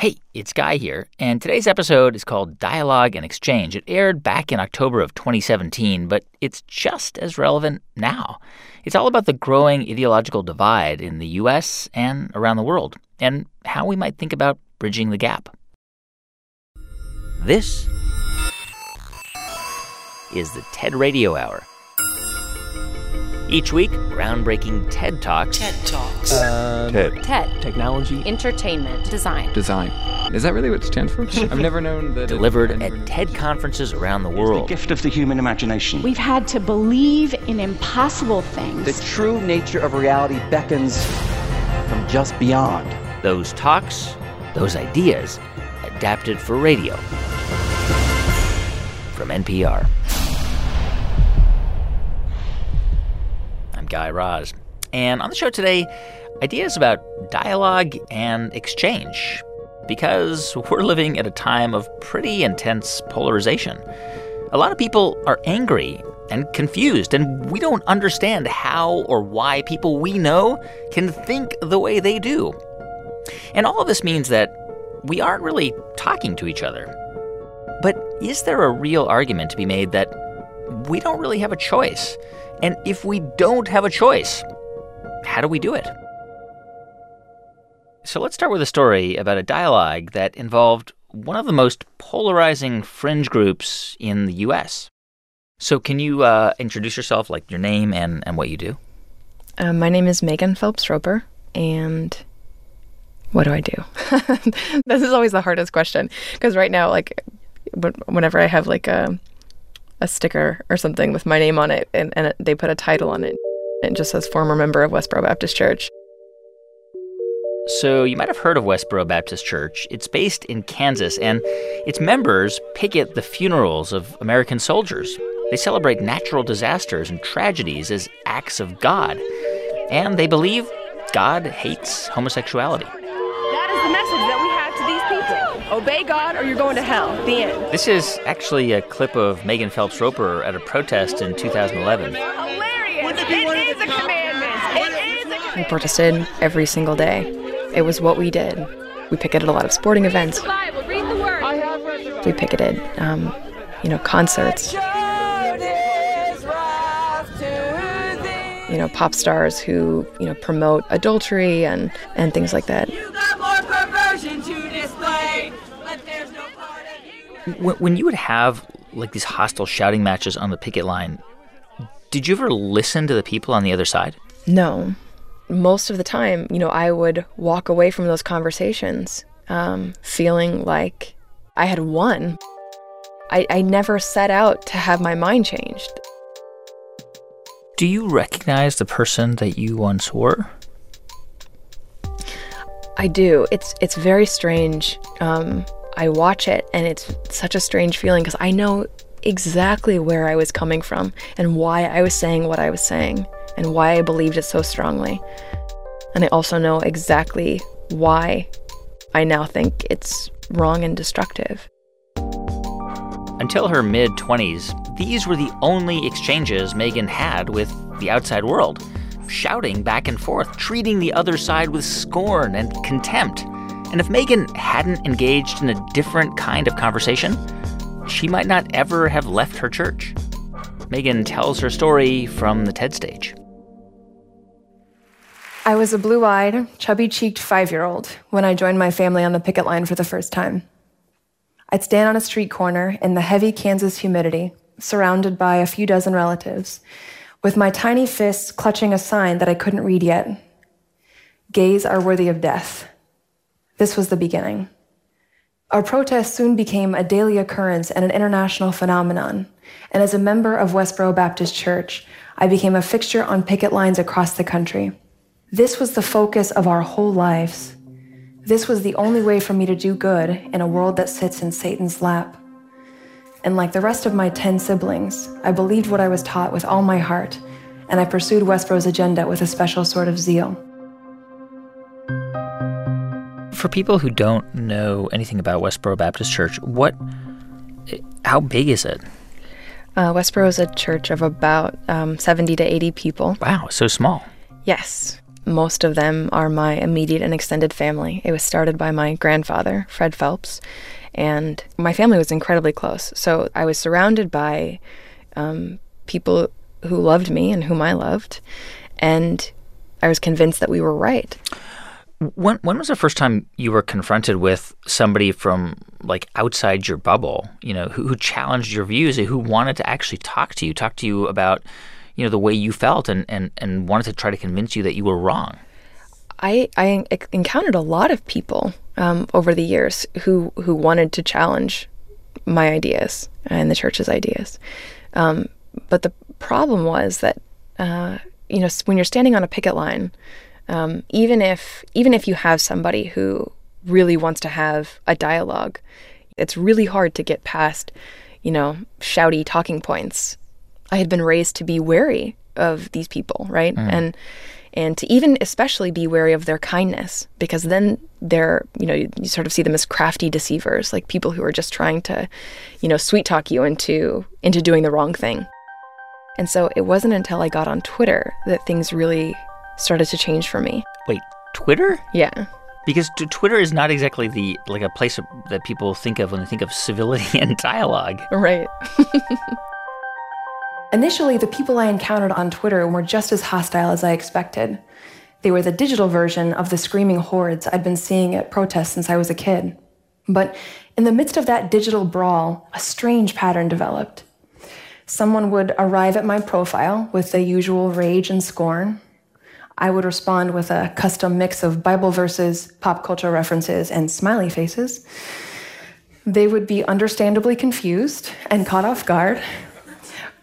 Hey, it's Guy here, and today's episode is called Dialogue and Exchange. It aired back in October of 2017, but it's just as relevant now. It's all about the growing ideological divide in the U.S. and around the world, and how we might think about bridging the gap. This is the TED Radio Hour. Each week, groundbreaking TED Talks TED Talks. Um, TED. TED. Technology. Entertainment. Design. Design. Is that really what it stands for? I've never known that. delivered at TED conferences around the world. The gift of the human imagination. We've had to believe in impossible things. The true nature of reality beckons from just beyond. Those talks, those ideas, adapted for radio. From NPR. Guy Raz. And on the show today, ideas about dialogue and exchange. Because we're living at a time of pretty intense polarization. A lot of people are angry and confused, and we don't understand how or why people we know can think the way they do. And all of this means that we aren't really talking to each other. But is there a real argument to be made that we don't really have a choice? And if we don't have a choice, how do we do it? So let's start with a story about a dialogue that involved one of the most polarizing fringe groups in the US. So, can you uh, introduce yourself, like your name and, and what you do? Um, my name is Megan Phelps Roper, and what do I do? this is always the hardest question because right now, like, whenever I have like a a sticker or something with my name on it, and, and they put a title on it, it just says former member of Westboro Baptist Church. So, you might have heard of Westboro Baptist Church. It's based in Kansas, and its members picket the funerals of American soldiers. They celebrate natural disasters and tragedies as acts of God. And they believe God hates homosexuality. That is the message that we have to these people. Obey God or you're going to hell. The end. This is actually a clip of Megan Phelps Roper at a protest in 2011. Hilarious. It is a commandment. It is a We protested every single day. It was what we did. We picketed a lot of sporting events. Bible. Read the word. We picketed, um, you know, concerts. You know, pop stars who you know promote adultery and and things like that. When, when you would have like these hostile shouting matches on the picket line, did you ever listen to the people on the other side? No. Most of the time, you know, I would walk away from those conversations um, feeling like I had won. I, I never set out to have my mind changed. Do you recognize the person that you once were? I do. It's it's very strange. Um, I watch it, and it's such a strange feeling because I know exactly where I was coming from and why I was saying what I was saying and why I believed it so strongly. And I also know exactly why I now think it's wrong and destructive. Until her mid 20s, these were the only exchanges Megan had with the outside world, shouting back and forth, treating the other side with scorn and contempt. And if Megan hadn't engaged in a different kind of conversation, she might not ever have left her church. Megan tells her story from the TED stage. I was a blue eyed, chubby cheeked five year old when I joined my family on the picket line for the first time. I'd stand on a street corner in the heavy Kansas humidity, surrounded by a few dozen relatives, with my tiny fists clutching a sign that I couldn't read yet Gays are worthy of death. This was the beginning. Our protest soon became a daily occurrence and an international phenomenon, and as a member of Westboro Baptist Church, I became a fixture on picket lines across the country. This was the focus of our whole lives. This was the only way for me to do good in a world that sits in Satan's lap. And like the rest of my 10 siblings, I believed what I was taught with all my heart, and I pursued Westboro's agenda with a special sort of zeal. For people who don't know anything about Westboro Baptist Church, what, how big is it? Uh, Westboro is a church of about um, 70 to 80 people. Wow, so small. Yes. most of them are my immediate and extended family. It was started by my grandfather, Fred Phelps, and my family was incredibly close. So I was surrounded by um, people who loved me and whom I loved, and I was convinced that we were right. When when was the first time you were confronted with somebody from like outside your bubble, you know, who, who challenged your views, who wanted to actually talk to you, talk to you about, you know, the way you felt and, and, and wanted to try to convince you that you were wrong? I, I encountered a lot of people um, over the years who, who wanted to challenge my ideas and the church's ideas. Um, but the problem was that, uh, you know, when you're standing on a picket line, um, even if even if you have somebody who really wants to have a dialogue, it's really hard to get past, you know, shouty talking points. I had been raised to be wary of these people, right? Mm. And and to even especially be wary of their kindness because then they're you know you, you, sort of see them as crafty deceivers like people who are just trying to you know sweet talk you into into doing the wrong thing and so it wasn't until i got on twitter that things really started to change for me. Wait, Twitter? Yeah. Because t- Twitter is not exactly the like a place that people think of when they think of civility and dialogue. Right. Initially, the people I encountered on Twitter were just as hostile as I expected. They were the digital version of the screaming hordes I'd been seeing at protests since I was a kid. But in the midst of that digital brawl, a strange pattern developed. Someone would arrive at my profile with the usual rage and scorn, I would respond with a custom mix of Bible verses, pop culture references, and smiley faces. They would be understandably confused and caught off guard,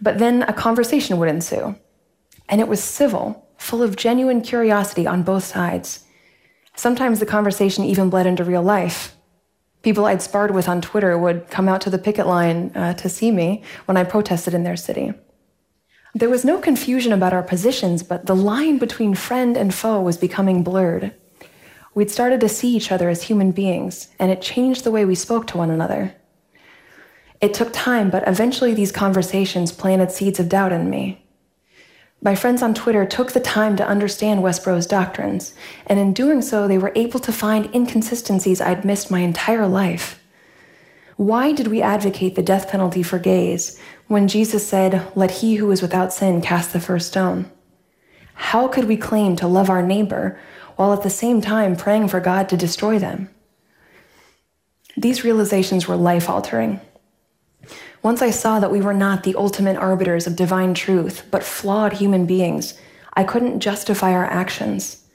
but then a conversation would ensue. And it was civil, full of genuine curiosity on both sides. Sometimes the conversation even bled into real life. People I'd sparred with on Twitter would come out to the picket line uh, to see me when I protested in their city. There was no confusion about our positions, but the line between friend and foe was becoming blurred. We'd started to see each other as human beings, and it changed the way we spoke to one another. It took time, but eventually these conversations planted seeds of doubt in me. My friends on Twitter took the time to understand Westboro's doctrines, and in doing so, they were able to find inconsistencies I'd missed my entire life. Why did we advocate the death penalty for gays when Jesus said, Let he who is without sin cast the first stone? How could we claim to love our neighbor while at the same time praying for God to destroy them? These realizations were life altering. Once I saw that we were not the ultimate arbiters of divine truth, but flawed human beings, I couldn't justify our actions,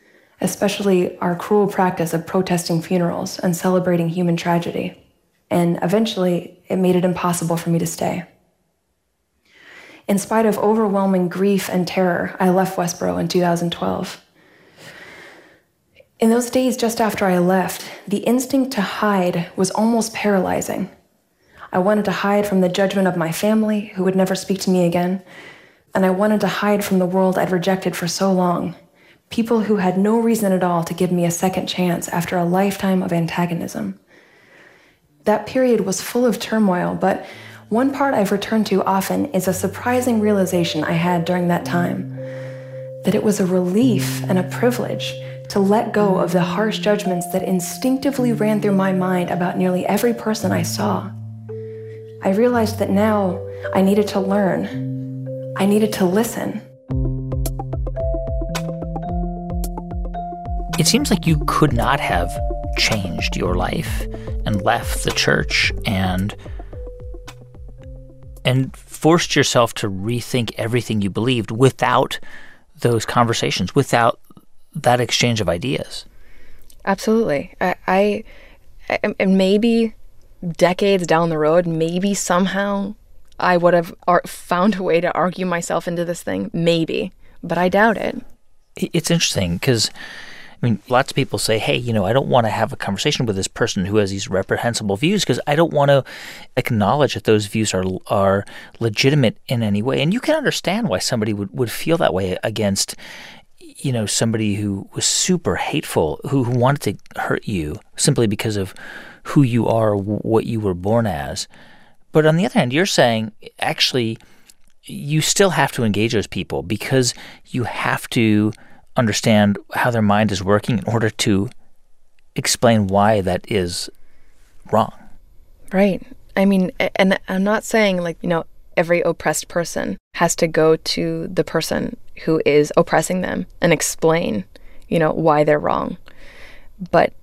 especially our cruel practice of protesting funerals and celebrating human tragedy and eventually it made it impossible for me to stay. In spite of overwhelming grief and terror, I left Westboro in 2012. In those days just after I left, the instinct to hide was almost paralyzing. I wanted to hide from the judgment of my family, who would never speak to me again, and I wanted to hide from the world I'd rejected for so long, people who had no reason at all to give me a second chance after a lifetime of antagonism. That period was full of turmoil, but one part I've returned to often is a surprising realization I had during that time that it was a relief and a privilege to let go of the harsh judgments that instinctively ran through my mind about nearly every person I saw. I realized that now I needed to learn, I needed to listen. It seems like you could not have changed your life and left the church and and forced yourself to rethink everything you believed without those conversations, without that exchange of ideas. Absolutely. I, I and maybe decades down the road, maybe somehow I would have found a way to argue myself into this thing. Maybe, but I doubt it. It's interesting because I mean, lots of people say, hey, you know, I don't want to have a conversation with this person who has these reprehensible views because I don't want to acknowledge that those views are are legitimate in any way. And you can understand why somebody would, would feel that way against, you know, somebody who was super hateful, who, who wanted to hurt you simply because of who you are, what you were born as. But on the other hand, you're saying actually you still have to engage those people because you have to – understand how their mind is working in order to explain why that is wrong. Right. I mean, and I'm not saying like, you know, every oppressed person has to go to the person who is oppressing them and explain, you know, why they're wrong. But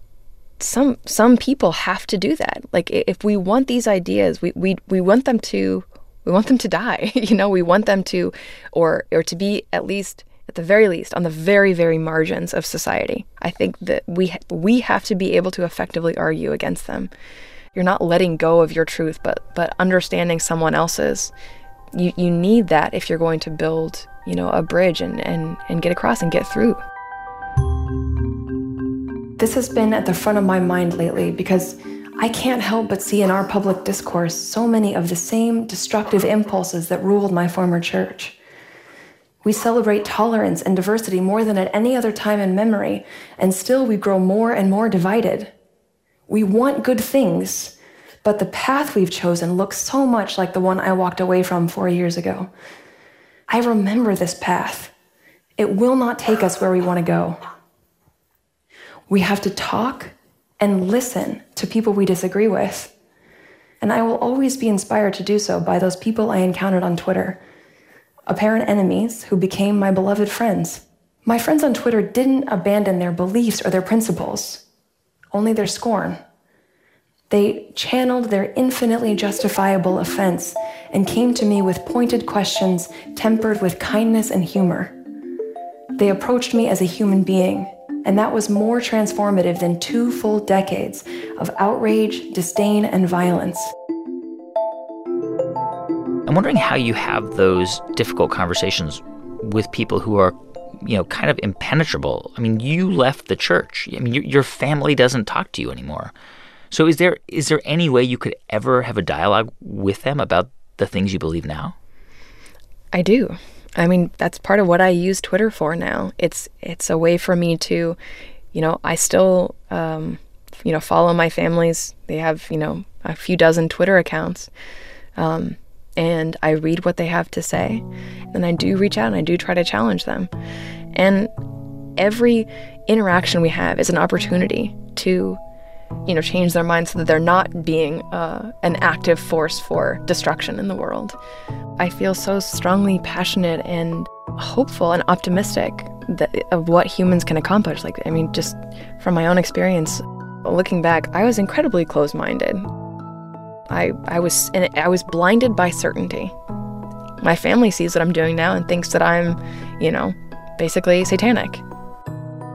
some some people have to do that. Like if we want these ideas, we we, we want them to we want them to die. you know, we want them to or or to be at least the very least on the very very margins of society. I think that we we have to be able to effectively argue against them. You're not letting go of your truth, but but understanding someone else's. You you need that if you're going to build, you know, a bridge and and and get across and get through. This has been at the front of my mind lately because I can't help but see in our public discourse so many of the same destructive impulses that ruled my former church. We celebrate tolerance and diversity more than at any other time in memory, and still we grow more and more divided. We want good things, but the path we've chosen looks so much like the one I walked away from four years ago. I remember this path. It will not take us where we want to go. We have to talk and listen to people we disagree with. And I will always be inspired to do so by those people I encountered on Twitter. Apparent enemies who became my beloved friends. My friends on Twitter didn't abandon their beliefs or their principles, only their scorn. They channeled their infinitely justifiable offense and came to me with pointed questions tempered with kindness and humor. They approached me as a human being, and that was more transformative than two full decades of outrage, disdain, and violence. I'm wondering how you have those difficult conversations with people who are, you know, kind of impenetrable. I mean, you left the church. I mean, your, your family doesn't talk to you anymore. So is there is there any way you could ever have a dialogue with them about the things you believe now? I do. I mean, that's part of what I use Twitter for now. It's it's a way for me to, you know, I still, um, you know, follow my families. They have, you know, a few dozen Twitter accounts, um, and I read what they have to say, and I do reach out and I do try to challenge them, and every interaction we have is an opportunity to you know, change their mind so that they're not being uh, an active force for destruction in the world. I feel so strongly passionate and hopeful and optimistic that, of what humans can accomplish. Like, I mean, just from my own experience, looking back, I was incredibly closed-minded. I I was and I was blinded by certainty. My family sees what I'm doing now and thinks that I'm, you know, basically satanic.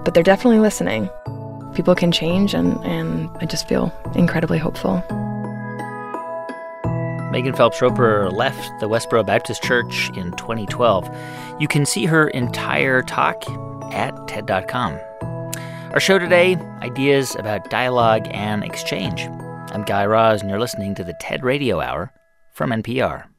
But they're definitely listening people can change and, and I just feel incredibly hopeful. Megan Phelps Roper left the Westboro Baptist Church in 2012. You can see her entire talk at TED.com. Our show today ideas about dialogue and exchange. I'm Guy Raz, and you're listening to the TED Radio Hour from NPR.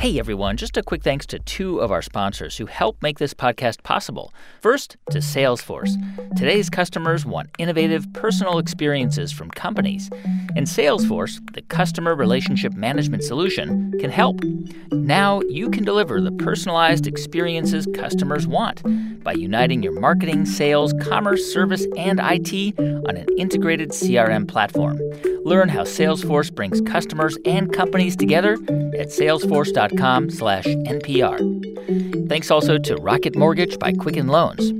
Hey everyone, just a quick thanks to two of our sponsors who help make this podcast possible. First, to Salesforce. Today's customers want innovative personal experiences from companies, and Salesforce, the customer relationship management solution, can help. Now you can deliver the personalized experiences customers want by uniting your marketing, sales, commerce, service, and IT on an integrated CRM platform. Learn how Salesforce brings customers and companies together at salesforce.com slash NPR. Thanks also to Rocket Mortgage by Quicken Loans.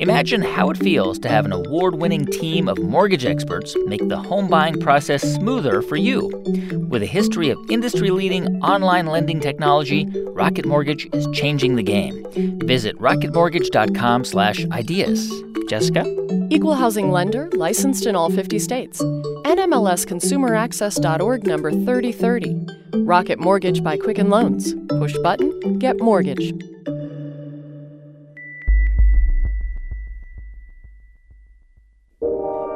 Imagine how it feels to have an award-winning team of mortgage experts make the home buying process smoother for you. With a history of industry-leading online lending technology, Rocket Mortgage is changing the game. Visit rocketmortgage.com slash ideas. Jessica? Equal housing lender, licensed in all 50 states. NMLSconsumeraccess.org number 3030. Rocket Mortgage by Quicken Loans. Push button, get mortgage.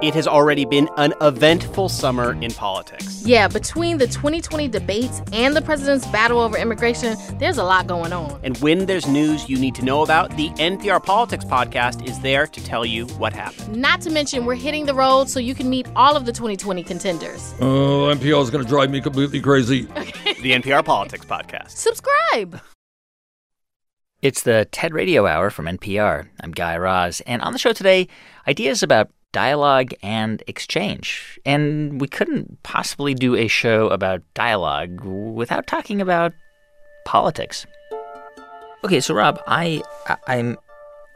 It has already been an eventful summer in politics. Yeah, between the 2020 debates and the president's battle over immigration, there's a lot going on. And when there's news you need to know about, the NPR Politics podcast is there to tell you what happened. Not to mention, we're hitting the road so you can meet all of the 2020 contenders. Oh, NPR is going to drive me completely crazy. Okay. the NPR Politics Podcast. Subscribe. It's the TED Radio Hour from NPR. I'm Guy Raz, and on the show today, ideas about dialogue and exchange. And we couldn't possibly do a show about dialogue without talking about politics. Okay, so Rob, I, I am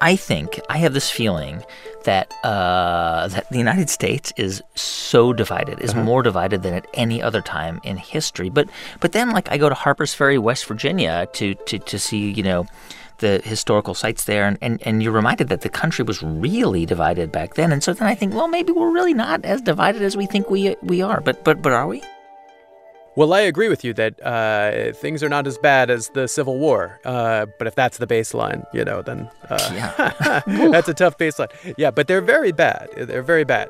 I think I have this feeling that uh, that the United States is so divided, is Uh-huh. more divided than at any other time in history. But but then like I go to Harper's Ferry, West Virginia, to to to see you know the historical sites there, and, and, and you're reminded that the country was really divided back then. And so then I think, well, maybe we're really not as divided as we think we we are. But but but are we? Well, I agree with you that uh, things are not as bad as the Civil War. Uh, but if that's the baseline, you know, then uh, that's a tough baseline. Yeah, but they're very bad. They're very bad.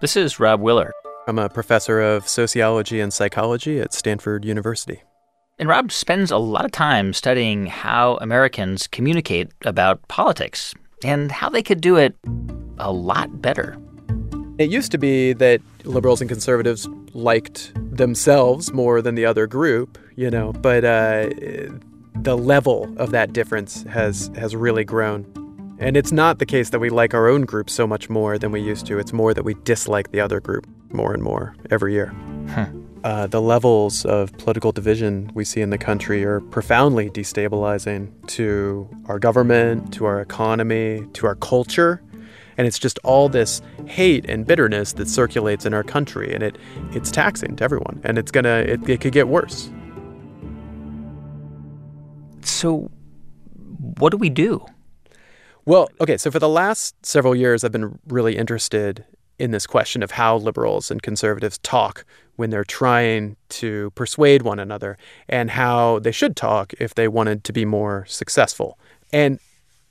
This is Rob Willer. I'm a professor of sociology and psychology at Stanford University. And Rob spends a lot of time studying how Americans communicate about politics and how they could do it a lot better. It used to be that liberals and conservatives liked themselves more than the other group, you know, but uh, the level of that difference has has really grown. And it's not the case that we like our own group so much more than we used to. It's more that we dislike the other group more and more every year. Uh, the levels of political division we see in the country are profoundly destabilizing to our government, to our economy, to our culture. And it's just all this hate and bitterness that circulates in our country. And it, it's taxing to everyone. And it's going to, it, it could get worse. So, what do we do? Well, okay, so for the last several years, I've been really interested in this question of how liberals and conservatives talk when they're trying to persuade one another and how they should talk if they wanted to be more successful. And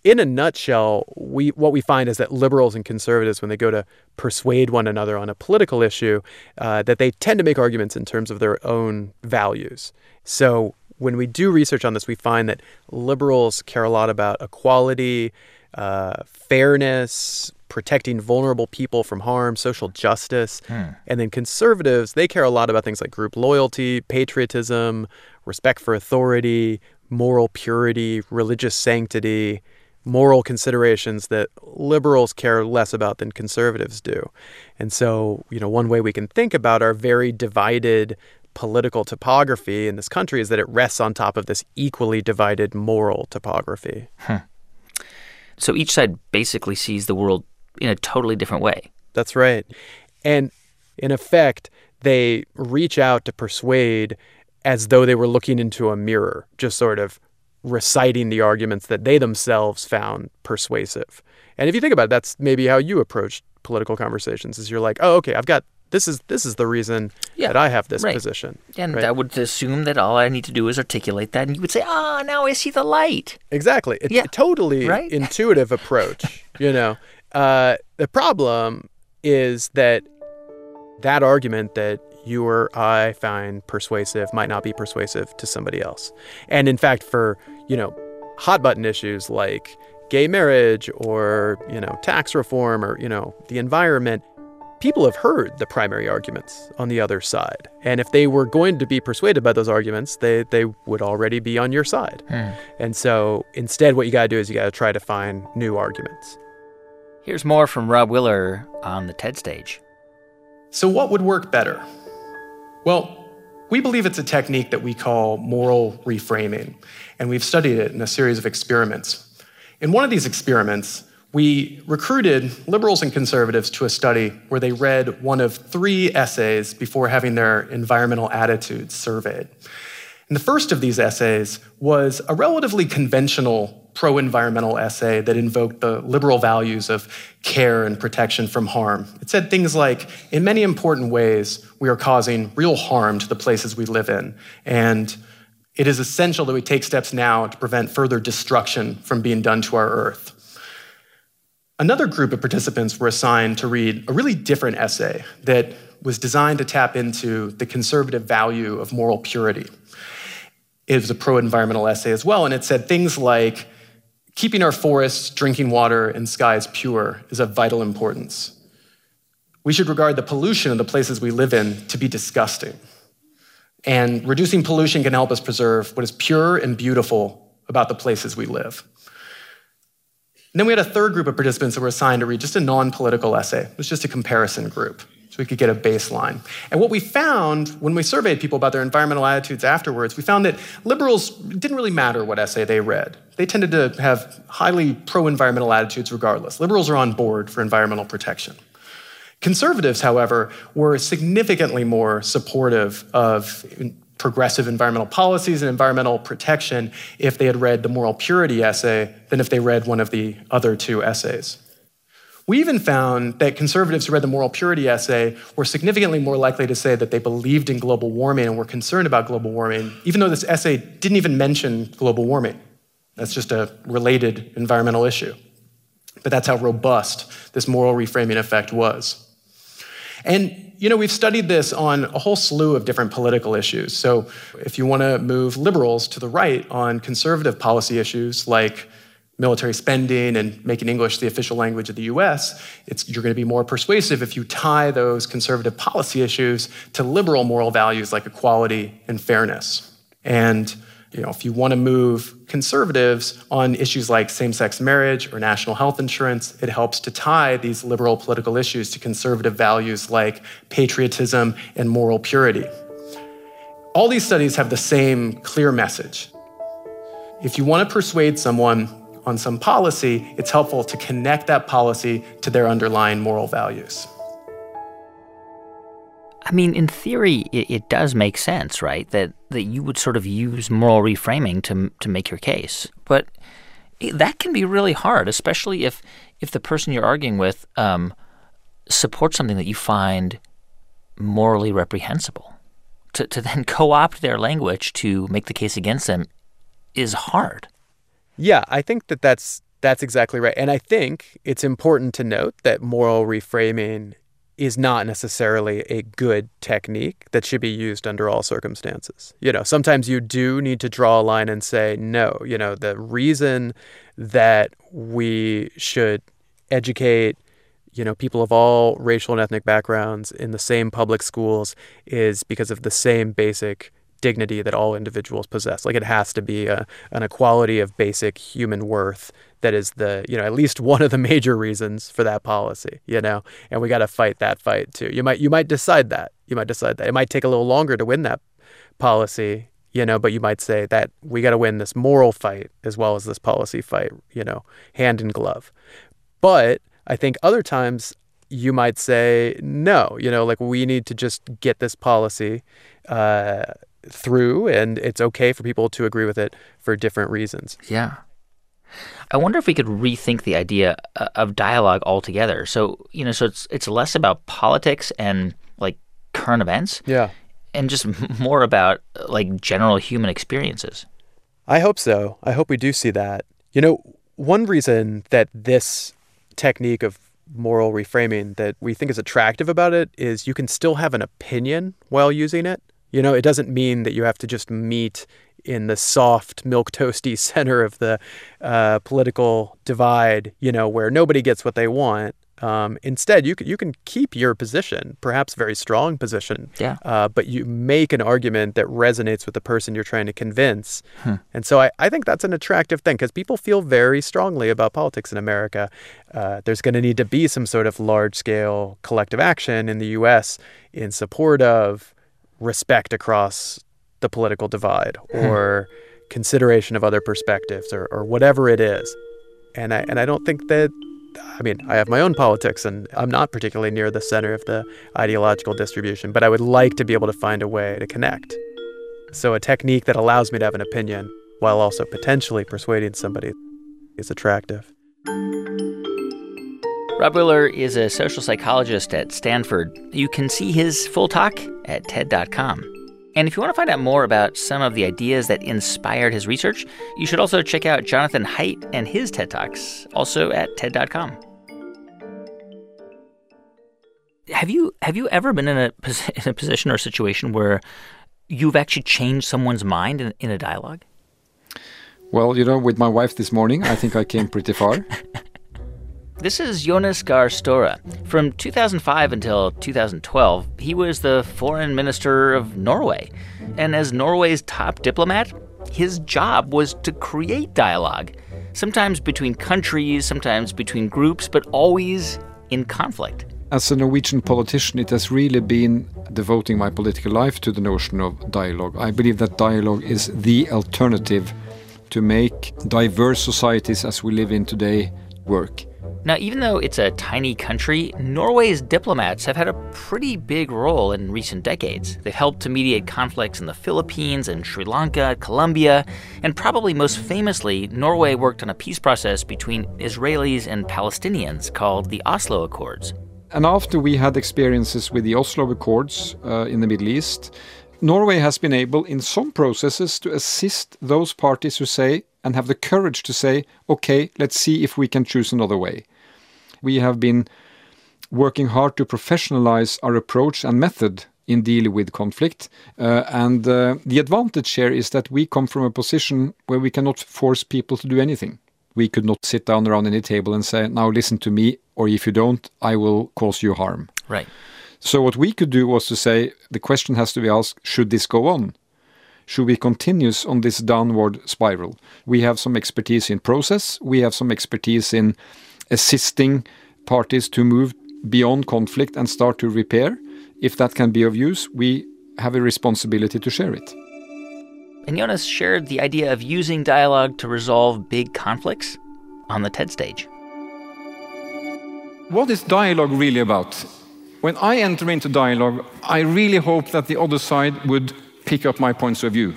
in a nutshell, we what we find is that liberals and conservatives, when they go to persuade one another on a political issue, uh, that they tend to make arguments in terms of their own values. So when we do research on this, we find that liberals care a lot about equality, uh, fairness, protecting vulnerable people from harm, social justice. Hmm. And then conservatives, they care a lot about things like group loyalty, patriotism, respect for authority, moral purity, religious sanctity, moral considerations that liberals care less about than conservatives do. And so, you know, one way we can think about our very divided political topography in this country is that it rests on top of this equally divided moral topography. So each side basically sees the world in a totally different way. That's right. And in effect, they reach out to persuade as though they were looking into a mirror, just sort of reciting the arguments that they themselves found persuasive. And if you think about it, that's maybe how you approach political conversations is you're like, "Oh, okay, I've got this is this is the reason Yeah, that I have this right. position." And right? I would assume that all I need to do is articulate that, and you would say, "Ah, now I see the light." Exactly. It's Yeah. a totally Right? intuitive approach, you know. Uh, the problem is that that argument that you or I find persuasive might not be persuasive to somebody else. And in fact, for, you know, hot button issues like gay marriage or, you know, tax reform or, you know, the environment, people have heard the primary arguments on the other side. And if they were going to be persuaded by those arguments, they, they would already be on your side. And so instead, what you got to do is you got to try to find new arguments. Here's more from Rob Willer on the TED stage. So, what would work better? Well, we believe it's a technique that we call moral reframing, and we've studied it in a series of experiments. In one of these experiments, we recruited liberals and conservatives to a study where they read one of three essays before having their environmental attitudes surveyed. And the first of these essays was a relatively conventional pro environmental essay that invoked the liberal values of care and protection from harm. It said things like In many important ways, we are causing real harm to the places we live in, and it is essential that we take steps now to prevent further destruction from being done to our earth. Another group of participants were assigned to read a really different essay that was designed to tap into the conservative value of moral purity. It was a pro environmental essay as well, and it said things like keeping our forests, drinking water, and skies pure is of vital importance. We should regard the pollution of the places we live in to be disgusting. And reducing pollution can help us preserve what is pure and beautiful about the places we live. And then we had a third group of participants that were assigned to read just a non political essay. It was just a comparison group, we could get a baseline. And what we found when we surveyed people about their environmental attitudes afterwards, we found that liberals didn't really matter what essay they read. They tended to have highly pro environmental attitudes regardless. Liberals are on board for environmental protection. Conservatives, however, were significantly more supportive of progressive environmental policies and environmental protection if they had read the moral purity essay than if they read one of the other two essays. We even found that conservatives who read the moral purity essay were significantly more likely to say that they believed in global warming and were concerned about global warming, even though this essay didn't even mention global warming. That's just a related environmental issue. But that's how robust this moral reframing effect was. And, you know, we've studied this on a whole slew of different political issues. So if you want to move liberals to the right on conservative policy issues like military spending and making English the official language of the US, you're going to be more persuasive if you tie those conservative policy issues to liberal moral values like equality and fairness. And you know, if you want to move conservatives on issues like same sex marriage or national health insurance, it helps to tie these liberal political issues to conservative values like patriotism and moral purity. All these studies have the same clear message. If you want to persuade someone on some policy, it's helpful to connect that policy to their underlying moral values. I mean, in theory, it, it, does make sense, right? That that you would sort of use moral reframing to to make your case, but that can be really hard, especially if if the person you're arguing with um, supports something that you find morally reprehensible. To to then co-opt their language to make the case against them is hard. Yeah, I think that that's that's exactly right, and I think it's important to note that moral reframing is not necessarily a good technique that should be used under all circumstances. You know, sometimes you do need to draw a line and say, no, you know, the reason that we should educate, you know, people of all racial and ethnic backgrounds in the same public schools is because of the same basic dignity that all individuals possess. Like it has to be a, an equality of basic human worth that is the you know at least one of the major reasons for that policy you know? And we got to fight that fight too. You might you might decide that. You might decide that. It might take a little longer to win that policy you know but you might say that we got to win this moral fight as well as this policy fight you know hand in glove. But i think other times you might say no you know like we need to just get this policy uh, through and it's okay for people to agree with it for different reasons yeah I wonder if we could rethink the idea uh, of dialogue altogether. So, you know, so it's it's less about politics and like current events. Yeah. And just more about like general human experiences. I hope so. I hope we do see that. You know, one reason that this technique of moral reframing that we think is attractive about it is you can still have an opinion while using it. You know, it doesn't mean that you have to just meet in the soft milk toasty center of the uh, political divide, you know, where nobody gets what they want. Um, instead, you can you can keep your position, perhaps very strong position, yeah. Uh, but you make an argument that resonates with the person you're trying to convince. Hmm. And so I, I think that's an attractive thing because people feel very strongly about politics in America. Uh, there's going to need to be some sort of large scale collective action in the U.S. in support of respect across the political divide hmm. or consideration of other perspectives or, or whatever it is. And I, and I don't think that, I mean, I have my own politics and I'm not particularly near the center of the ideological distribution, but I would like to be able to find a way to connect. So a technique that allows me to have an opinion while also potentially persuading somebody is attractive. Rob Willer is a social psychologist at Stanford. You can see his full talk at TED.com. And if you want to find out more about some of the ideas that inspired his research, you should also check out Jonathan Haidt and his TED Talks, also at TED.com. Have you have you ever been in a, in a position or situation where you've actually changed someone's mind in, in a dialogue? Well, you know, with my wife this morning, I think I came pretty far. This is Jonas Gahr Støre. From 2005 until 2012, he was the foreign minister of Norway. And as Norway's top diplomat, his job was to create dialogue, sometimes between countries, sometimes between groups, but always in conflict. As a Norwegian politician, it has really been devoting my political life to the notion of dialogue. I believe that dialogue is the alternative to make diverse societies as we live in today work. Now, even though it's a tiny country, Norway's diplomats have had a pretty big role in recent decades. They've helped to mediate conflicts in the Philippines and Sri Lanka, Colombia, and probably most famously, Norway worked on a peace process between Israelis and Palestinians called the Oslo Accords. And after we had experiences with the Oslo Accords uh, in the Middle East, Norway has been able, in some processes, to assist those parties who say and have the courage to say, okay, let's see if we can choose another way. We have been working hard to professionalize our approach and method in dealing with conflict. Uh, and uh, the advantage here is that we come from a position where we cannot force people to do anything. We could not sit down around any table and say, now listen to me, or if you don't, I will cause you harm. Right. So what we could do was to say, the question has to be asked, should this go on? Should we continue on this downward spiral? We have some expertise in process, we have some expertise in assisting parties to move beyond conflict and start to repair. If that can be of use, we have a responsibility to share it. And Jonas shared the idea of using dialogue to resolve big conflicts on the TED stage. What is dialogue really about? When I enter into dialogue, I really hope that the other side would pick up my points of view,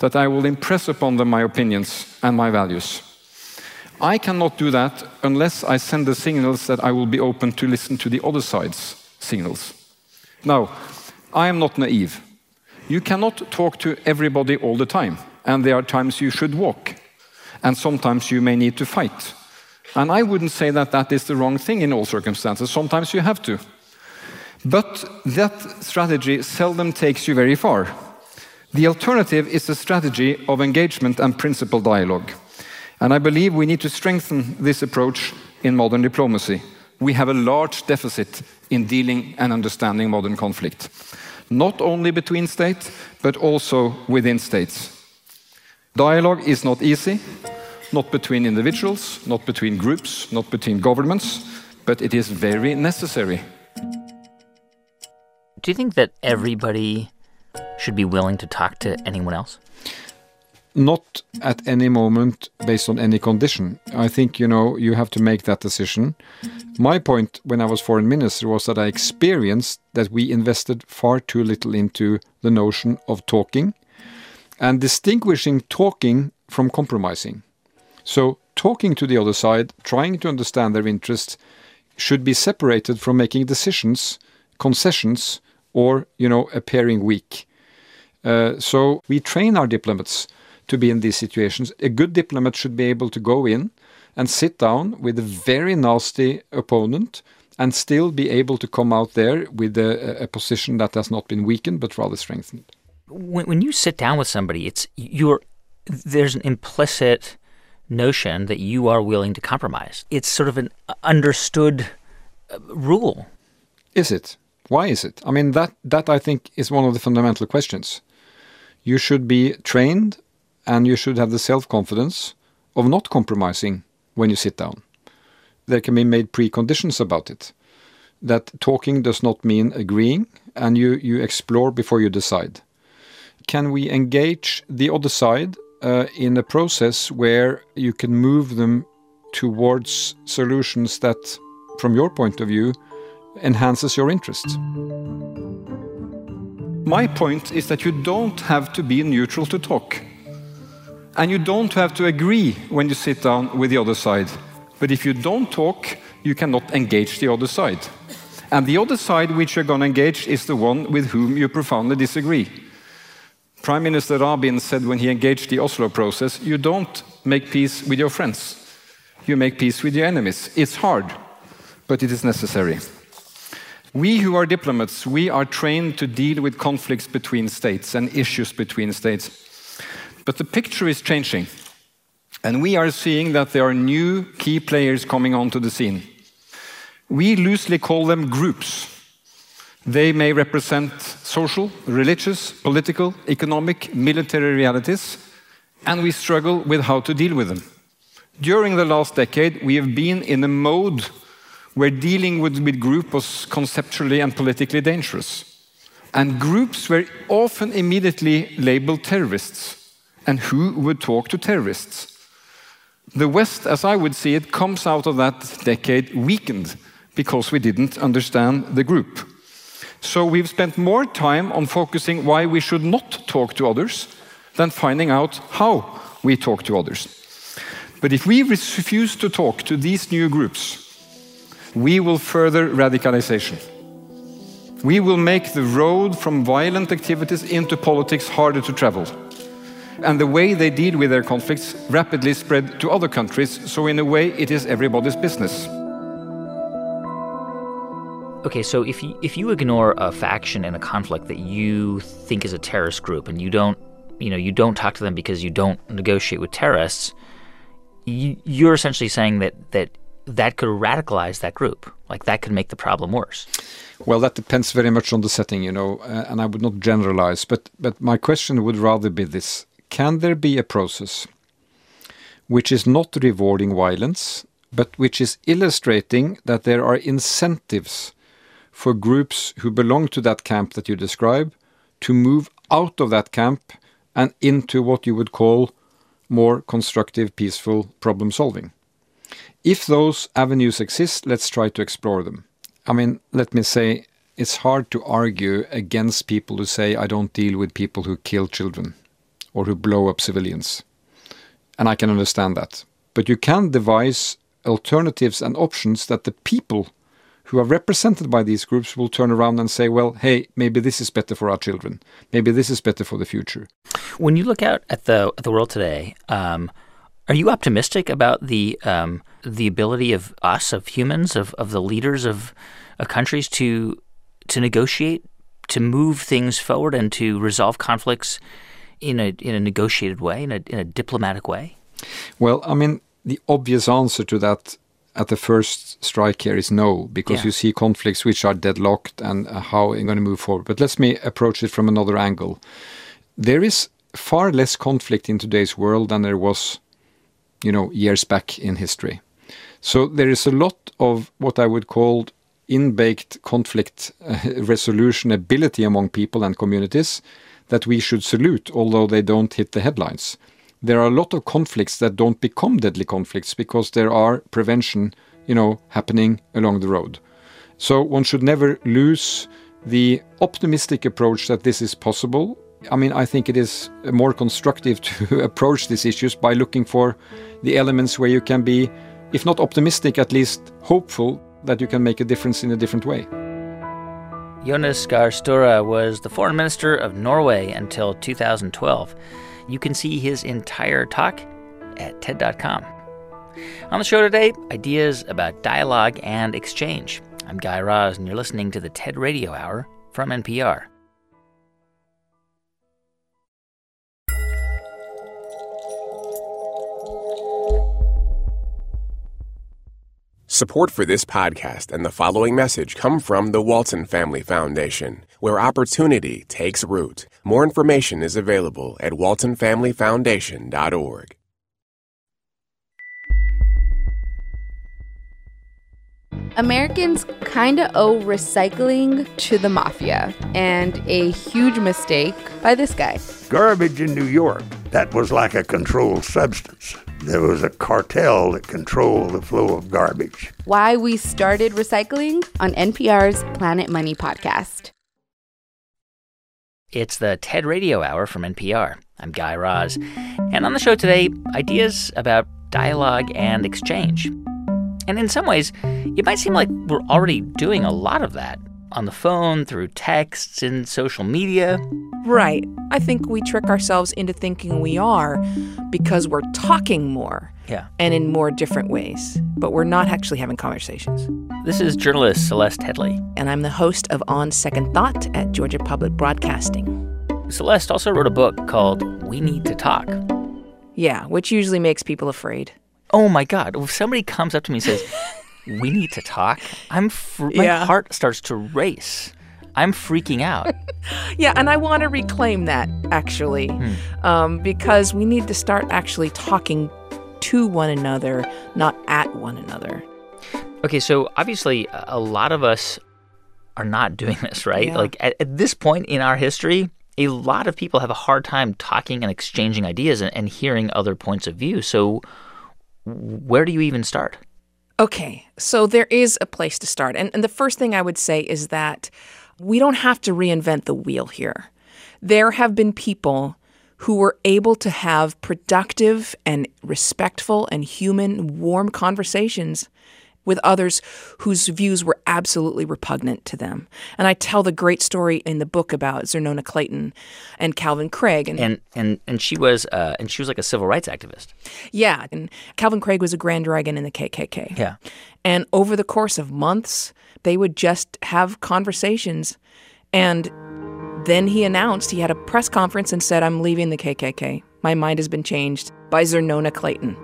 that I will impress upon them my opinions and my values. I cannot do that unless I send the signals that I will be open to listen to the other side's signals. Now, I am not naive. You cannot talk to everybody all the time, and there are times you should walk, and sometimes you may need to fight. And I wouldn't say that that is the wrong thing in all circumstances. Sometimes you have to. But that strategy seldom takes you very far. The alternative is a strategy of engagement and principle dialogue. And I believe we need to strengthen this approach in modern diplomacy. We have a large deficit in dealing and understanding modern conflict, not only between states, but also within states. Dialogue is not easy, not between individuals, not between groups, not between governments, but it is very necessary. Do you think that everybody should be willing to talk to anyone else? Not at any moment based on any condition. I think, you know, you have to make that decision. My point when I was foreign minister was that I experienced that we invested far too little into the notion of talking and distinguishing talking from compromising. So, talking to the other side, trying to understand their interests, should be separated from making decisions, concessions, or, you know, appearing weak. Uh, so we train our diplomats to be in these situations. A good diplomat should be able to go in and sit down with a very nasty opponent and still be able to come out there with a, a position that has not been weakened but rather strengthened. When, when you sit down with somebody, it's you're there's an implicit notion that you are willing to compromise. It's sort of an understood uh, rule. Is it? Why is it? I mean that that I think is one of the fundamental questions you should be trained and you should have the self confidence of not compromising when you sit down. There can be made preconditions about it. That talking does not mean agreeing, and you, you explore before you decide. Can we engage the other side uh, in a process where you can move them towards solutions that, from your point of view, enhances your interests? My point is that you don't have to be neutral to talk. And you don't have to agree when you sit down with the other side. But if you don't talk, you cannot engage the other side. And the other side which you're going to engage is the one with whom you profoundly disagree. Prime Minister Rabin said when he engaged the Oslo process, you don't make peace with your friends. You make peace with your enemies. It's hard, but it is necessary. We who are diplomats, we are trained to deal with conflicts between states and issues between states. But the picture is changing. And we are seeing that there are new key players coming onto the scene. We loosely call them groups. They may represent social, religious, political, economic, military realities, and we struggle with how to deal with them. During the last decade, we have been in a mode where dealing with, with group was conceptually and politically dangerous. And groups were often immediately labeled terrorists. And who would talk to terrorists? The West, as I would see it, comes out of that decade weakened because we didn't understand the group. So we've spent more time on focusing why we should not talk to others than finding out how we talk to others. But if we refuse to talk to these new groups, we will further radicalization. We will make the road from violent activities into politics harder to travel. And the way they deal with their conflicts rapidly spread to other countries, so in a way it is everybody's business. Okay, so if you, if you ignore a faction in a conflict that you think is a terrorist group and you don't, you know, you don't talk to them because you don't negotiate with terrorists, you, you're essentially saying that that that could radicalize that group. Like that could make the problem worse. Well, that depends very much on the setting, you know, uh, and I would not generalize. But but my question would rather be this: Can there be a process which is not rewarding violence, but which is illustrating that there are incentives for groups who belong to that camp that you describe to move out of that camp and into what you would call more constructive, peaceful problem solving? If those avenues exist, let's try to explore them. I mean, let me say, it's hard to argue against people who say, I don't deal with people who kill children or who blow up civilians. And I can understand that. But you can devise alternatives and options that the people who are represented by these groups will turn around and say, well, hey, maybe this is better for our children. Maybe this is better for the future. When you look out at the at the world today, um, are you optimistic about the um, the ability of us, of humans, of, of the leaders of, of countries to to negotiate, to move things forward, and to resolve conflicts in a in a negotiated way, in a in a diplomatic way? Well, I mean, the obvious answer to that at the first strike here is no, because Yeah. you see conflicts which are deadlocked and uh, how are going to move forward. But let me approach it from another angle. There is far less conflict in today's world than there was, you know, years back in history. So there is a lot of what I would call in-baked conflict uh, resolution ability among people and communities that we should salute, although they don't hit the headlines. There are a lot of conflicts that don't become deadly conflicts because there are prevention, you know, happening along the road. So one should never lose the optimistic approach that this is possible. I mean, I think it is more constructive to approach these issues by looking for the elements where you can be, if not optimistic, at least hopeful that you can make a difference in a different way. Jonas Gahr was the foreign minister of Norway until 2012. You can see his entire talk at TED.com. On the show today, ideas about dialogue and exchange. I'm Guy Raz, and you're listening to the TED Radio Hour from NPR. Support for this podcast and the following message come from the Walton Family Foundation, where opportunity takes root. More information is available at waltonfamilyfoundation.org. Americans kind of owe recycling to the mafia, and a huge mistake by this guy. Garbage in New York, that was like a controlled substance. There was a cartel that controlled the flow of garbage. Why we started recycling on NPR's Planet Money podcast. It's the TED Radio Hour from NPR. I'm Guy Raz. And on the show today, ideas about dialogue and exchange. And in some ways, it might seem like we're already doing a lot of that on the phone, through texts, in social media. Right. I think we trick ourselves into thinking we are because we're talking more Yeah. and in more different ways, but we're not actually having conversations. This is journalist Celeste Headlee. And I'm the host of On Second Thought at Georgia Public Broadcasting. Celeste also wrote a book called We Need to Talk. Yeah, which usually makes people afraid. Oh my God. If somebody comes up to me and says, We need to talk, I'm fr- my Yeah. heart starts to race. I'm freaking out. yeah, and I want to reclaim that actually, um, because we need to start actually talking to one another, not at one another. Okay, so obviously, a a lot of us are not doing this, right? Yeah. Like at, at this point in our history, a lot of people have a hard time talking and exchanging ideas and, and hearing other points of view. So, where do you even start? Okay, so there is a place to start. And, and the first thing I would say is that we don't have to reinvent the wheel here. There have been people who were able to have productive and respectful and human, warm conversations with others whose views were absolutely repugnant to them. And I tell the great story in the book about Xernona Clayton and Calvin Craig. And, And and and she was uh, and she was like a civil rights activist. yeah, and Calvin Craig was a Grand Dragon in the KKK. Yeah. And over the course of months, they would just have conversations. And then he announced he had a press conference and said, I'm leaving the KKK. My mind has been changed by Xernona Clayton.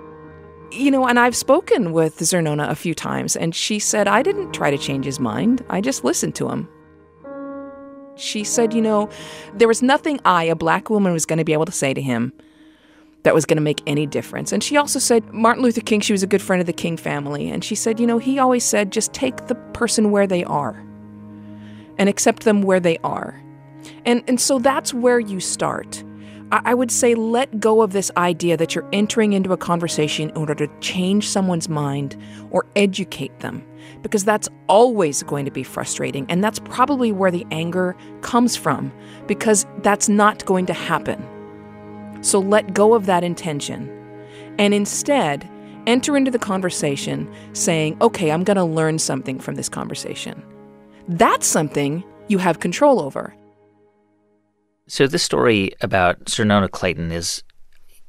You know, and I've spoken with Xernona a few times, and she said, I didn't try to change his mind. I just listened to him. She said, you know, there was nothing I, a black woman, was going to be able to say to him that was going to make any difference. And she also said, Martin Luther King, she was a good friend of the King family. And she said, you know, he always said, just take the person where they are and accept them where they are. And, and so that's where you start. I, would say let go of this idea that you're entering into a conversation in order to change someone's mind or educate them, because that's always going to be frustrating. And that's probably where the anger comes from, because that's not going to happen. So let go of that intention and instead enter into the conversation saying, okay, I'm going to learn something from this conversation. That's something you have control over. So this story about Xernona Clayton is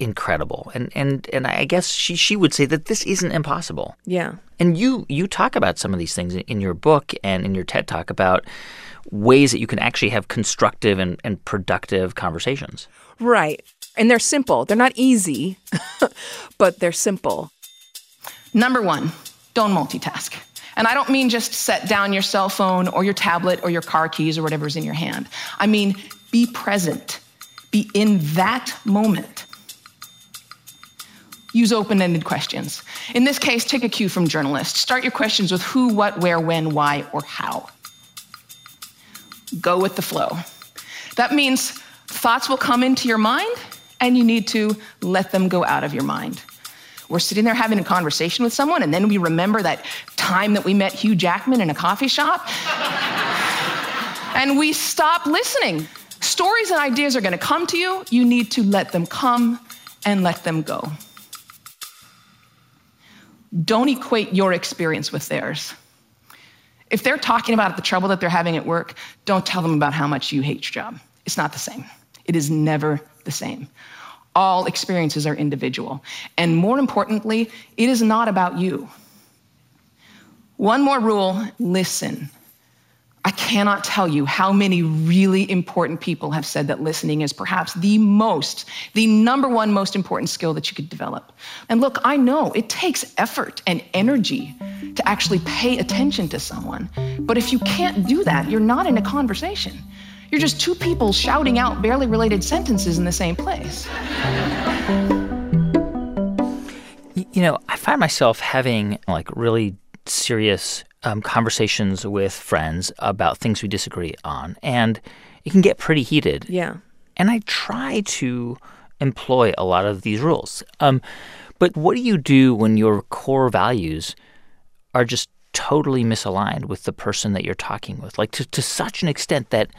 incredible, and and and I guess she she would say that this isn't impossible. Yeah. And you you talk about some of these things in your book and in your TED talk about ways that you can actually have constructive and, and productive conversations. Right. And they're simple. They're not easy, but they're simple. Number one, don't multitask. And I don't mean just set down your cell phone or your tablet or your car keys or whatever's in your hand. I mean, be present, be in that moment. Use open ended questions. In this case, take a cue from journalists. Start your questions with who, what, where, when, why, or how. Go with the flow. That means thoughts will come into your mind and you need to let them go out of your mind. We're sitting there having a conversation with someone, and then we remember that time that we met Hugh Jackman in a coffee shop. and we stop listening. Stories and ideas are going to come to you. You need to let them come and let them go. Don't equate your experience with theirs. If they're talking about the trouble that they're having at work, don't tell them about how much you hate your job. It's not the same. It is never the same. All experiences are individual. And more importantly, it is not about you. One more rule listen. I cannot tell you how many really important people have said that listening is perhaps the most, the number one most important skill that you could develop. And look, I know it takes effort and energy to actually pay attention to someone. But if you can't do that, you're not in a conversation. You're just two people shouting out barely related sentences in the same place. You know, I find myself having like really serious um, conversations with friends about things we disagree on, and it can get pretty heated. Yeah. And I try to employ a lot of these rules. Um, but what do you do when your core values are just totally misaligned with the person that you're talking with? Like to, to such an extent that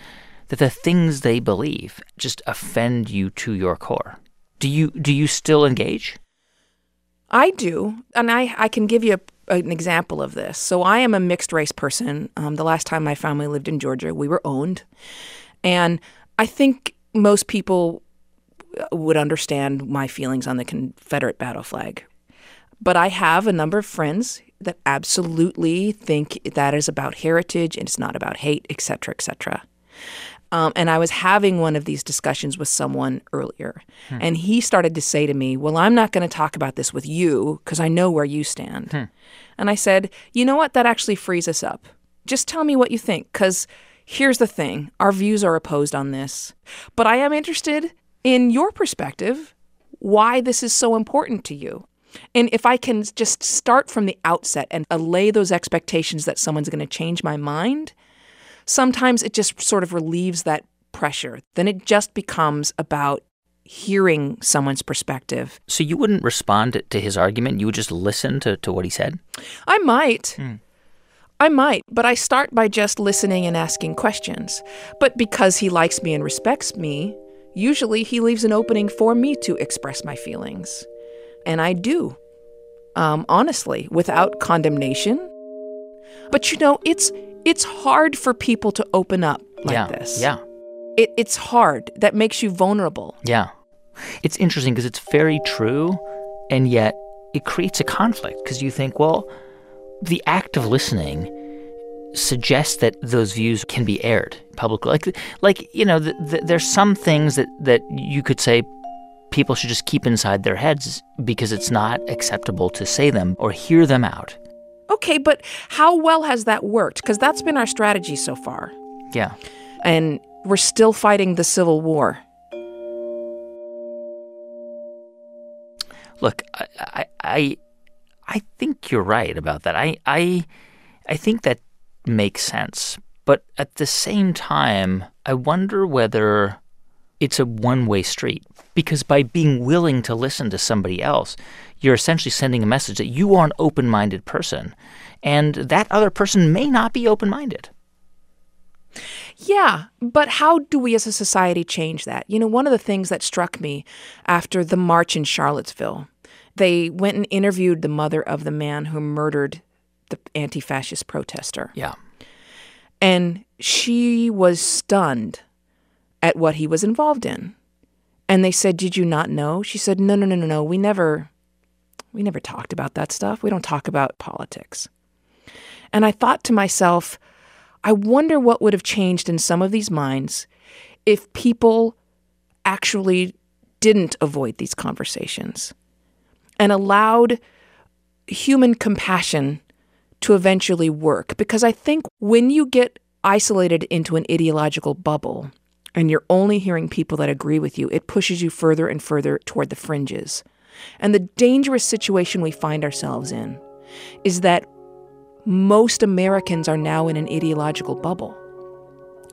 that the things they believe just offend you to your core. Do you do you still engage? I do, and I, I can give you a, an example of this. So I am a mixed race person. Um, the last time my family lived in Georgia, we were owned, and I think most people would understand my feelings on the Confederate battle flag. But I have a number of friends that absolutely think that is about heritage and it's not about hate, et cetera, et cetera. Um, and I was having one of these discussions with someone earlier, Hmm. and he started to say to me, Well, I'm not going to talk about this with you because I know where you stand. Hmm. And I said, You know what? That actually frees us up. Just tell me what you think because here's the thing our views are opposed on this, but I am interested in your perspective, why this is so important to you. And if I can just start from the outset and allay those expectations that someone's going to change my mind, sometimes it just sort of relieves that pressure. Then it just becomes about hearing someone's perspective. So you wouldn't respond to his argument? You would just listen to, to what he said? I might. I might, but I start by just listening and asking questions. But because he likes me and respects me, usually he leaves an opening for me to express my feelings. And I do, um, honestly, without condemnation. But you know, it's it's hard for people to open up like yeah. this. Yeah. It, it's hard. That makes you vulnerable. Yeah. It's interesting because it's very true, and yet it creates a conflict because you think, well, the act of listening suggests that those views can be aired publicly. Like, like you know, the, the, there's some things that, that you could say people should just keep inside their heads because it's not acceptable to say them or hear them out. Okay, but how well has that worked? Because that's been our strategy so far. Yeah. And we're still fighting the Civil War. Look, I, I, I, I think you're right about that. I, I, I think that makes sense. But at the same time, I wonder whether it's a one way street. Because by being willing to listen to somebody else, you're essentially sending a message that you are an open minded person. And that other person may not be open minded. Yeah, but how do we as a society change that? You know, one of the things that struck me after the march in Charlottesville, they went and interviewed the mother of the man who murdered the anti fascist protester. Yeah. And she was stunned at what he was involved in. And they said, Did you not know? She said, No, no, no, no, no. We never we never talked about that stuff. We don't talk about politics. And I thought to myself, I wonder what would have changed in some of these minds if people actually didn't avoid these conversations and allowed human compassion to eventually work. Because I think when you get isolated into an ideological bubble and you're only hearing people that agree with you, it pushes you further and further toward the fringes. And the dangerous situation we find ourselves in is that most Americans are now in an ideological bubble,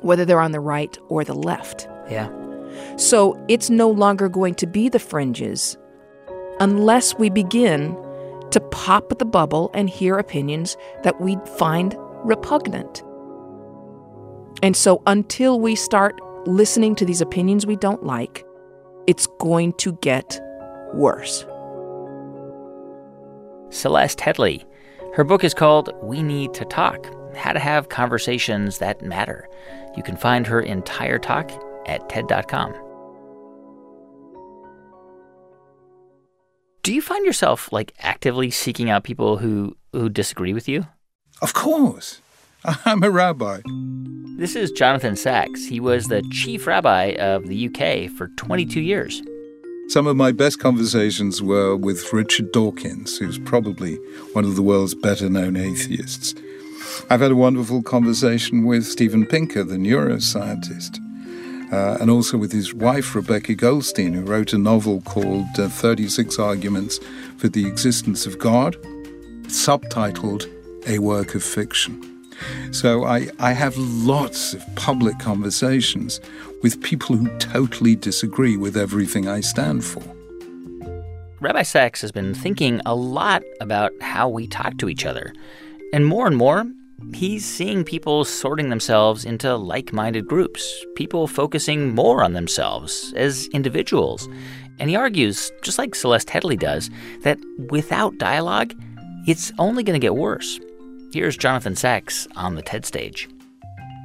whether they're on the right or the left. Yeah. So it's no longer going to be the fringes unless we begin to pop the bubble and hear opinions that we find repugnant. And so until we start listening to these opinions we don't like, it's going to get worse. Celeste Headlee. Her book is called We Need to Talk How to Have Conversations That Matter. You can find her entire talk at TED.com. Do you find yourself like actively seeking out people who, who disagree with you? Of course. I'm a rabbi. This is Jonathan Sacks. He was the chief rabbi of the UK for 22 years. Some of my best conversations were with Richard Dawkins, who's probably one of the world's better known atheists. I've had a wonderful conversation with Steven Pinker, the neuroscientist, uh, and also with his wife, Rebecca Goldstein, who wrote a novel called uh, 36 Arguments for the Existence of God, subtitled A Work of Fiction. So I, I have lots of public conversations with people who totally disagree with everything I stand for. Rabbi Sacks has been thinking a lot about how we talk to each other. And more and more, he's seeing people sorting themselves into like minded groups, people focusing more on themselves as individuals. And he argues, just like Celeste Headlee does, that without dialogue, it's only going to get worse. Here's Jonathan Sacks on the TED stage.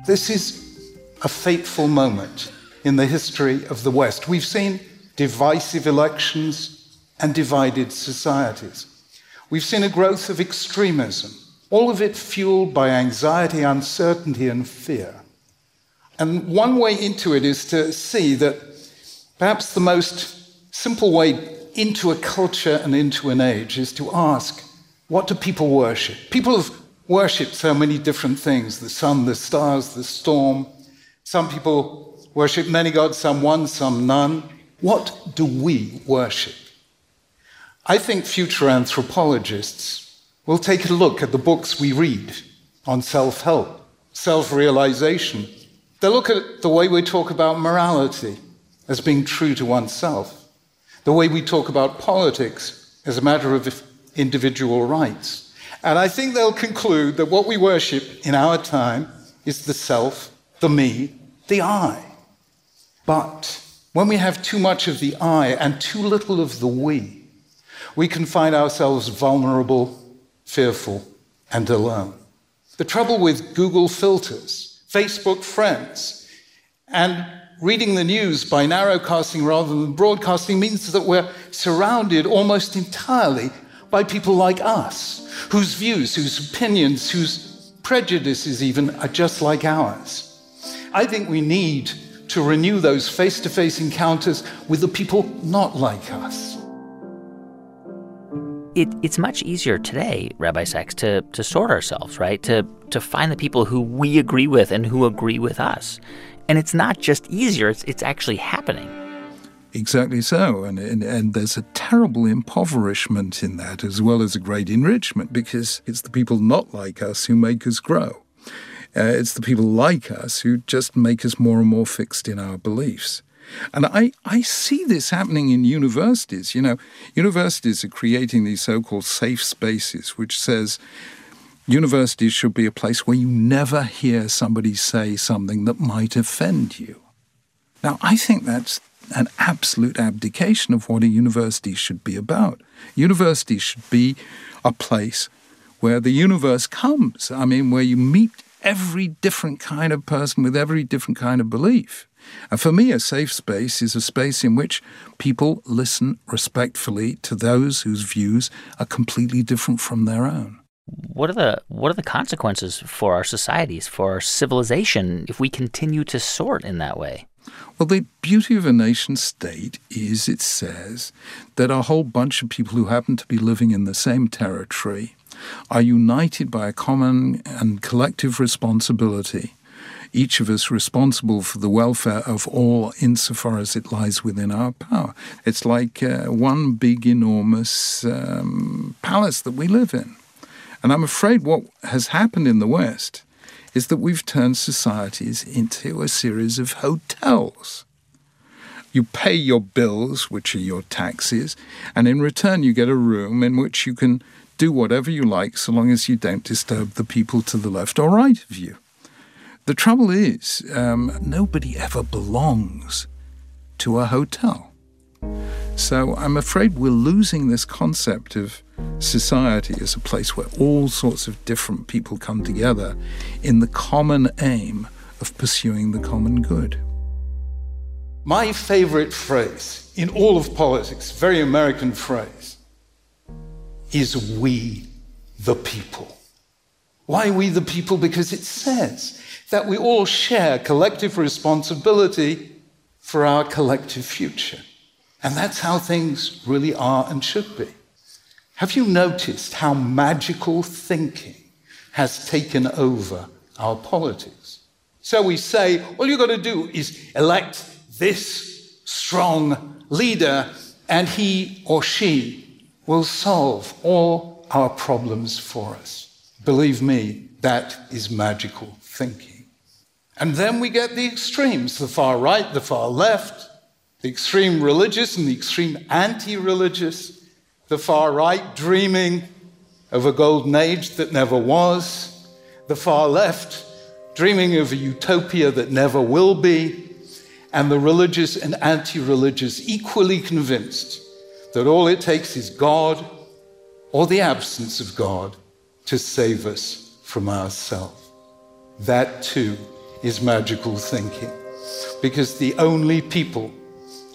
This is a fateful moment in the history of the West. We've seen divisive elections and divided societies. We've seen a growth of extremism, all of it fueled by anxiety, uncertainty, and fear. And one way into it is to see that perhaps the most simple way into a culture and into an age is to ask what do people worship? People of worship so many different things the sun, the stars, the storm. Some people worship many gods, some one, some none. What do we worship? I think future anthropologists will take a look at the books we read on self help, self realization. They'll look at the way we talk about morality as being true to oneself, the way we talk about politics as a matter of individual rights. And I think they'll conclude that what we worship in our time is the self, the me, the I. But when we have too much of the I and too little of the we, we can find ourselves vulnerable, fearful, and alone. The trouble with Google filters, Facebook friends, and reading the news by narrowcasting rather than broadcasting means that we're surrounded almost entirely by people like us, whose views, whose opinions, whose prejudices even are just like ours. I think we need to renew those face to face encounters with the people not like us. It, it's much easier today, Rabbi Sacks, to, to sort ourselves, right? To, to find the people who we agree with and who agree with us. And it's not just easier, it's, it's actually happening. Exactly so. And, and, and there's a terrible impoverishment in that as well as a great enrichment because it's the people not like us who make us grow. Uh, it's the people like us who just make us more and more fixed in our beliefs. And I, I see this happening in universities. You know, universities are creating these so called safe spaces, which says universities should be a place where you never hear somebody say something that might offend you. Now, I think that's an absolute abdication of what a university should be about. University should be a place where the universe comes. I mean, where you meet every different kind of person with every different kind of belief. And for me, a safe space is a space in which people listen respectfully to those whose views are completely different from their own. What are the what are the consequences for our societies, for our civilization, if we continue to sort in that way? Well, the beauty of a nation state is it says that a whole bunch of people who happen to be living in the same territory are united by a common and collective responsibility, each of us responsible for the welfare of all insofar as it lies within our power. It's like uh, one big, enormous um, palace that we live in. And I'm afraid what has happened in the West is that we've turned societies into a series of hotels. You pay your bills, which are your taxes, and in return you get a room in which you can do whatever you like so long as you don't disturb the people to the left or right of you. The trouble is, um, nobody ever belongs to a hotel. So I'm afraid we're losing this concept of society as a place where all sorts of different people come together in the common aim of pursuing the common good. My favorite phrase in all of politics, very American phrase, is we the people. Why we the people? Because it says that we all share collective responsibility for our collective future. And that's how things really are and should be. Have you noticed how magical thinking has taken over our politics? So we say, all you've got to do is elect this strong leader, and he or she will solve all our problems for us. Believe me, that is magical thinking. And then we get the extremes the far right, the far left, the extreme religious and the extreme anti religious, the far right dreaming of a golden age that never was, the far left dreaming of a utopia that never will be, and the religious and anti religious equally convinced that all it takes is God or the absence of God to save us from ourselves. That too is magical thinking, because the only people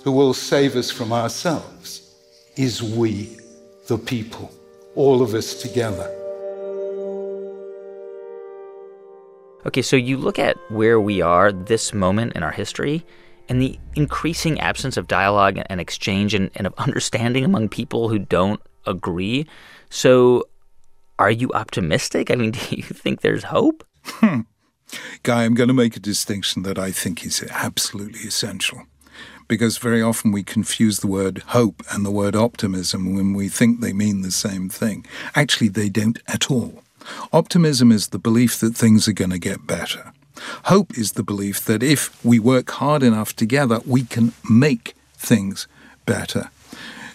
who will save us from ourselves is we, the people, all of us together. Okay, so you look at where we are this moment in our history and the increasing absence of dialogue and exchange and, and of understanding among people who don't agree. So, are you optimistic? I mean, do you think there's hope? Hmm. Guy, I'm going to make a distinction that I think is absolutely essential. Because very often we confuse the word hope and the word optimism when we think they mean the same thing. Actually, they don't at all. Optimism is the belief that things are going to get better. Hope is the belief that if we work hard enough together, we can make things better.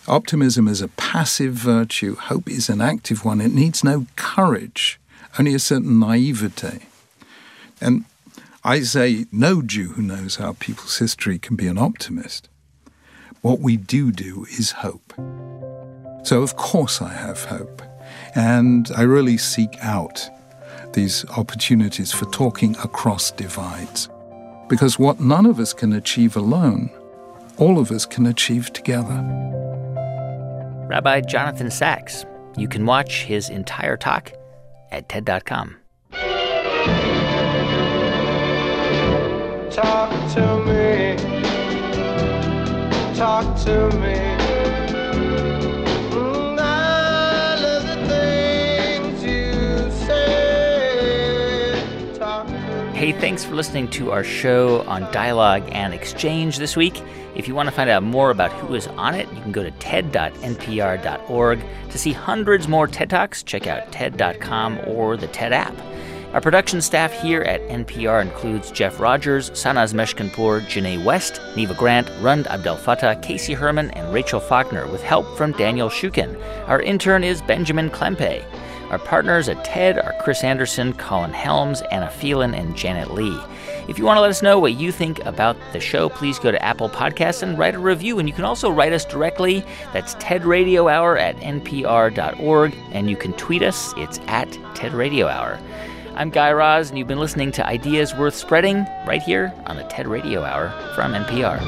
Optimism is a passive virtue, hope is an active one. It needs no courage, only a certain naivete. And I say no Jew who knows our people's history can be an optimist. What we do do is hope. So, of course, I have hope. And I really seek out these opportunities for talking across divides. Because what none of us can achieve alone, all of us can achieve together. Rabbi Jonathan Sacks. You can watch his entire talk at TED.com. Talk to me. Talk to me. Mm. Hey, thanks for listening to our show on dialogue and exchange this week. If you want to find out more about who is on it, you can go to ted.npr.org. To see hundreds more TED Talks, check out TED.com or the TED app. Our production staff here at NPR includes Jeff Rogers, Sanaz Meshkinpour, Janae West, Neva Grant, Rund Abdelfatah, Casey Herman, and Rachel Faulkner, with help from Daniel Shukin. Our intern is Benjamin Klempe. Our partners at TED are Chris Anderson, Colin Helms, Anna Phelan, and Janet Lee. If you want to let us know what you think about the show, please go to Apple Podcasts and write a review. And you can also write us directly. That's TED Radio Hour at npr.org. And you can tweet us. It's at TED Radio Hour. I'm Guy Raz, and you've been listening to Ideas Worth Spreading right here on the TED Radio Hour from NPR.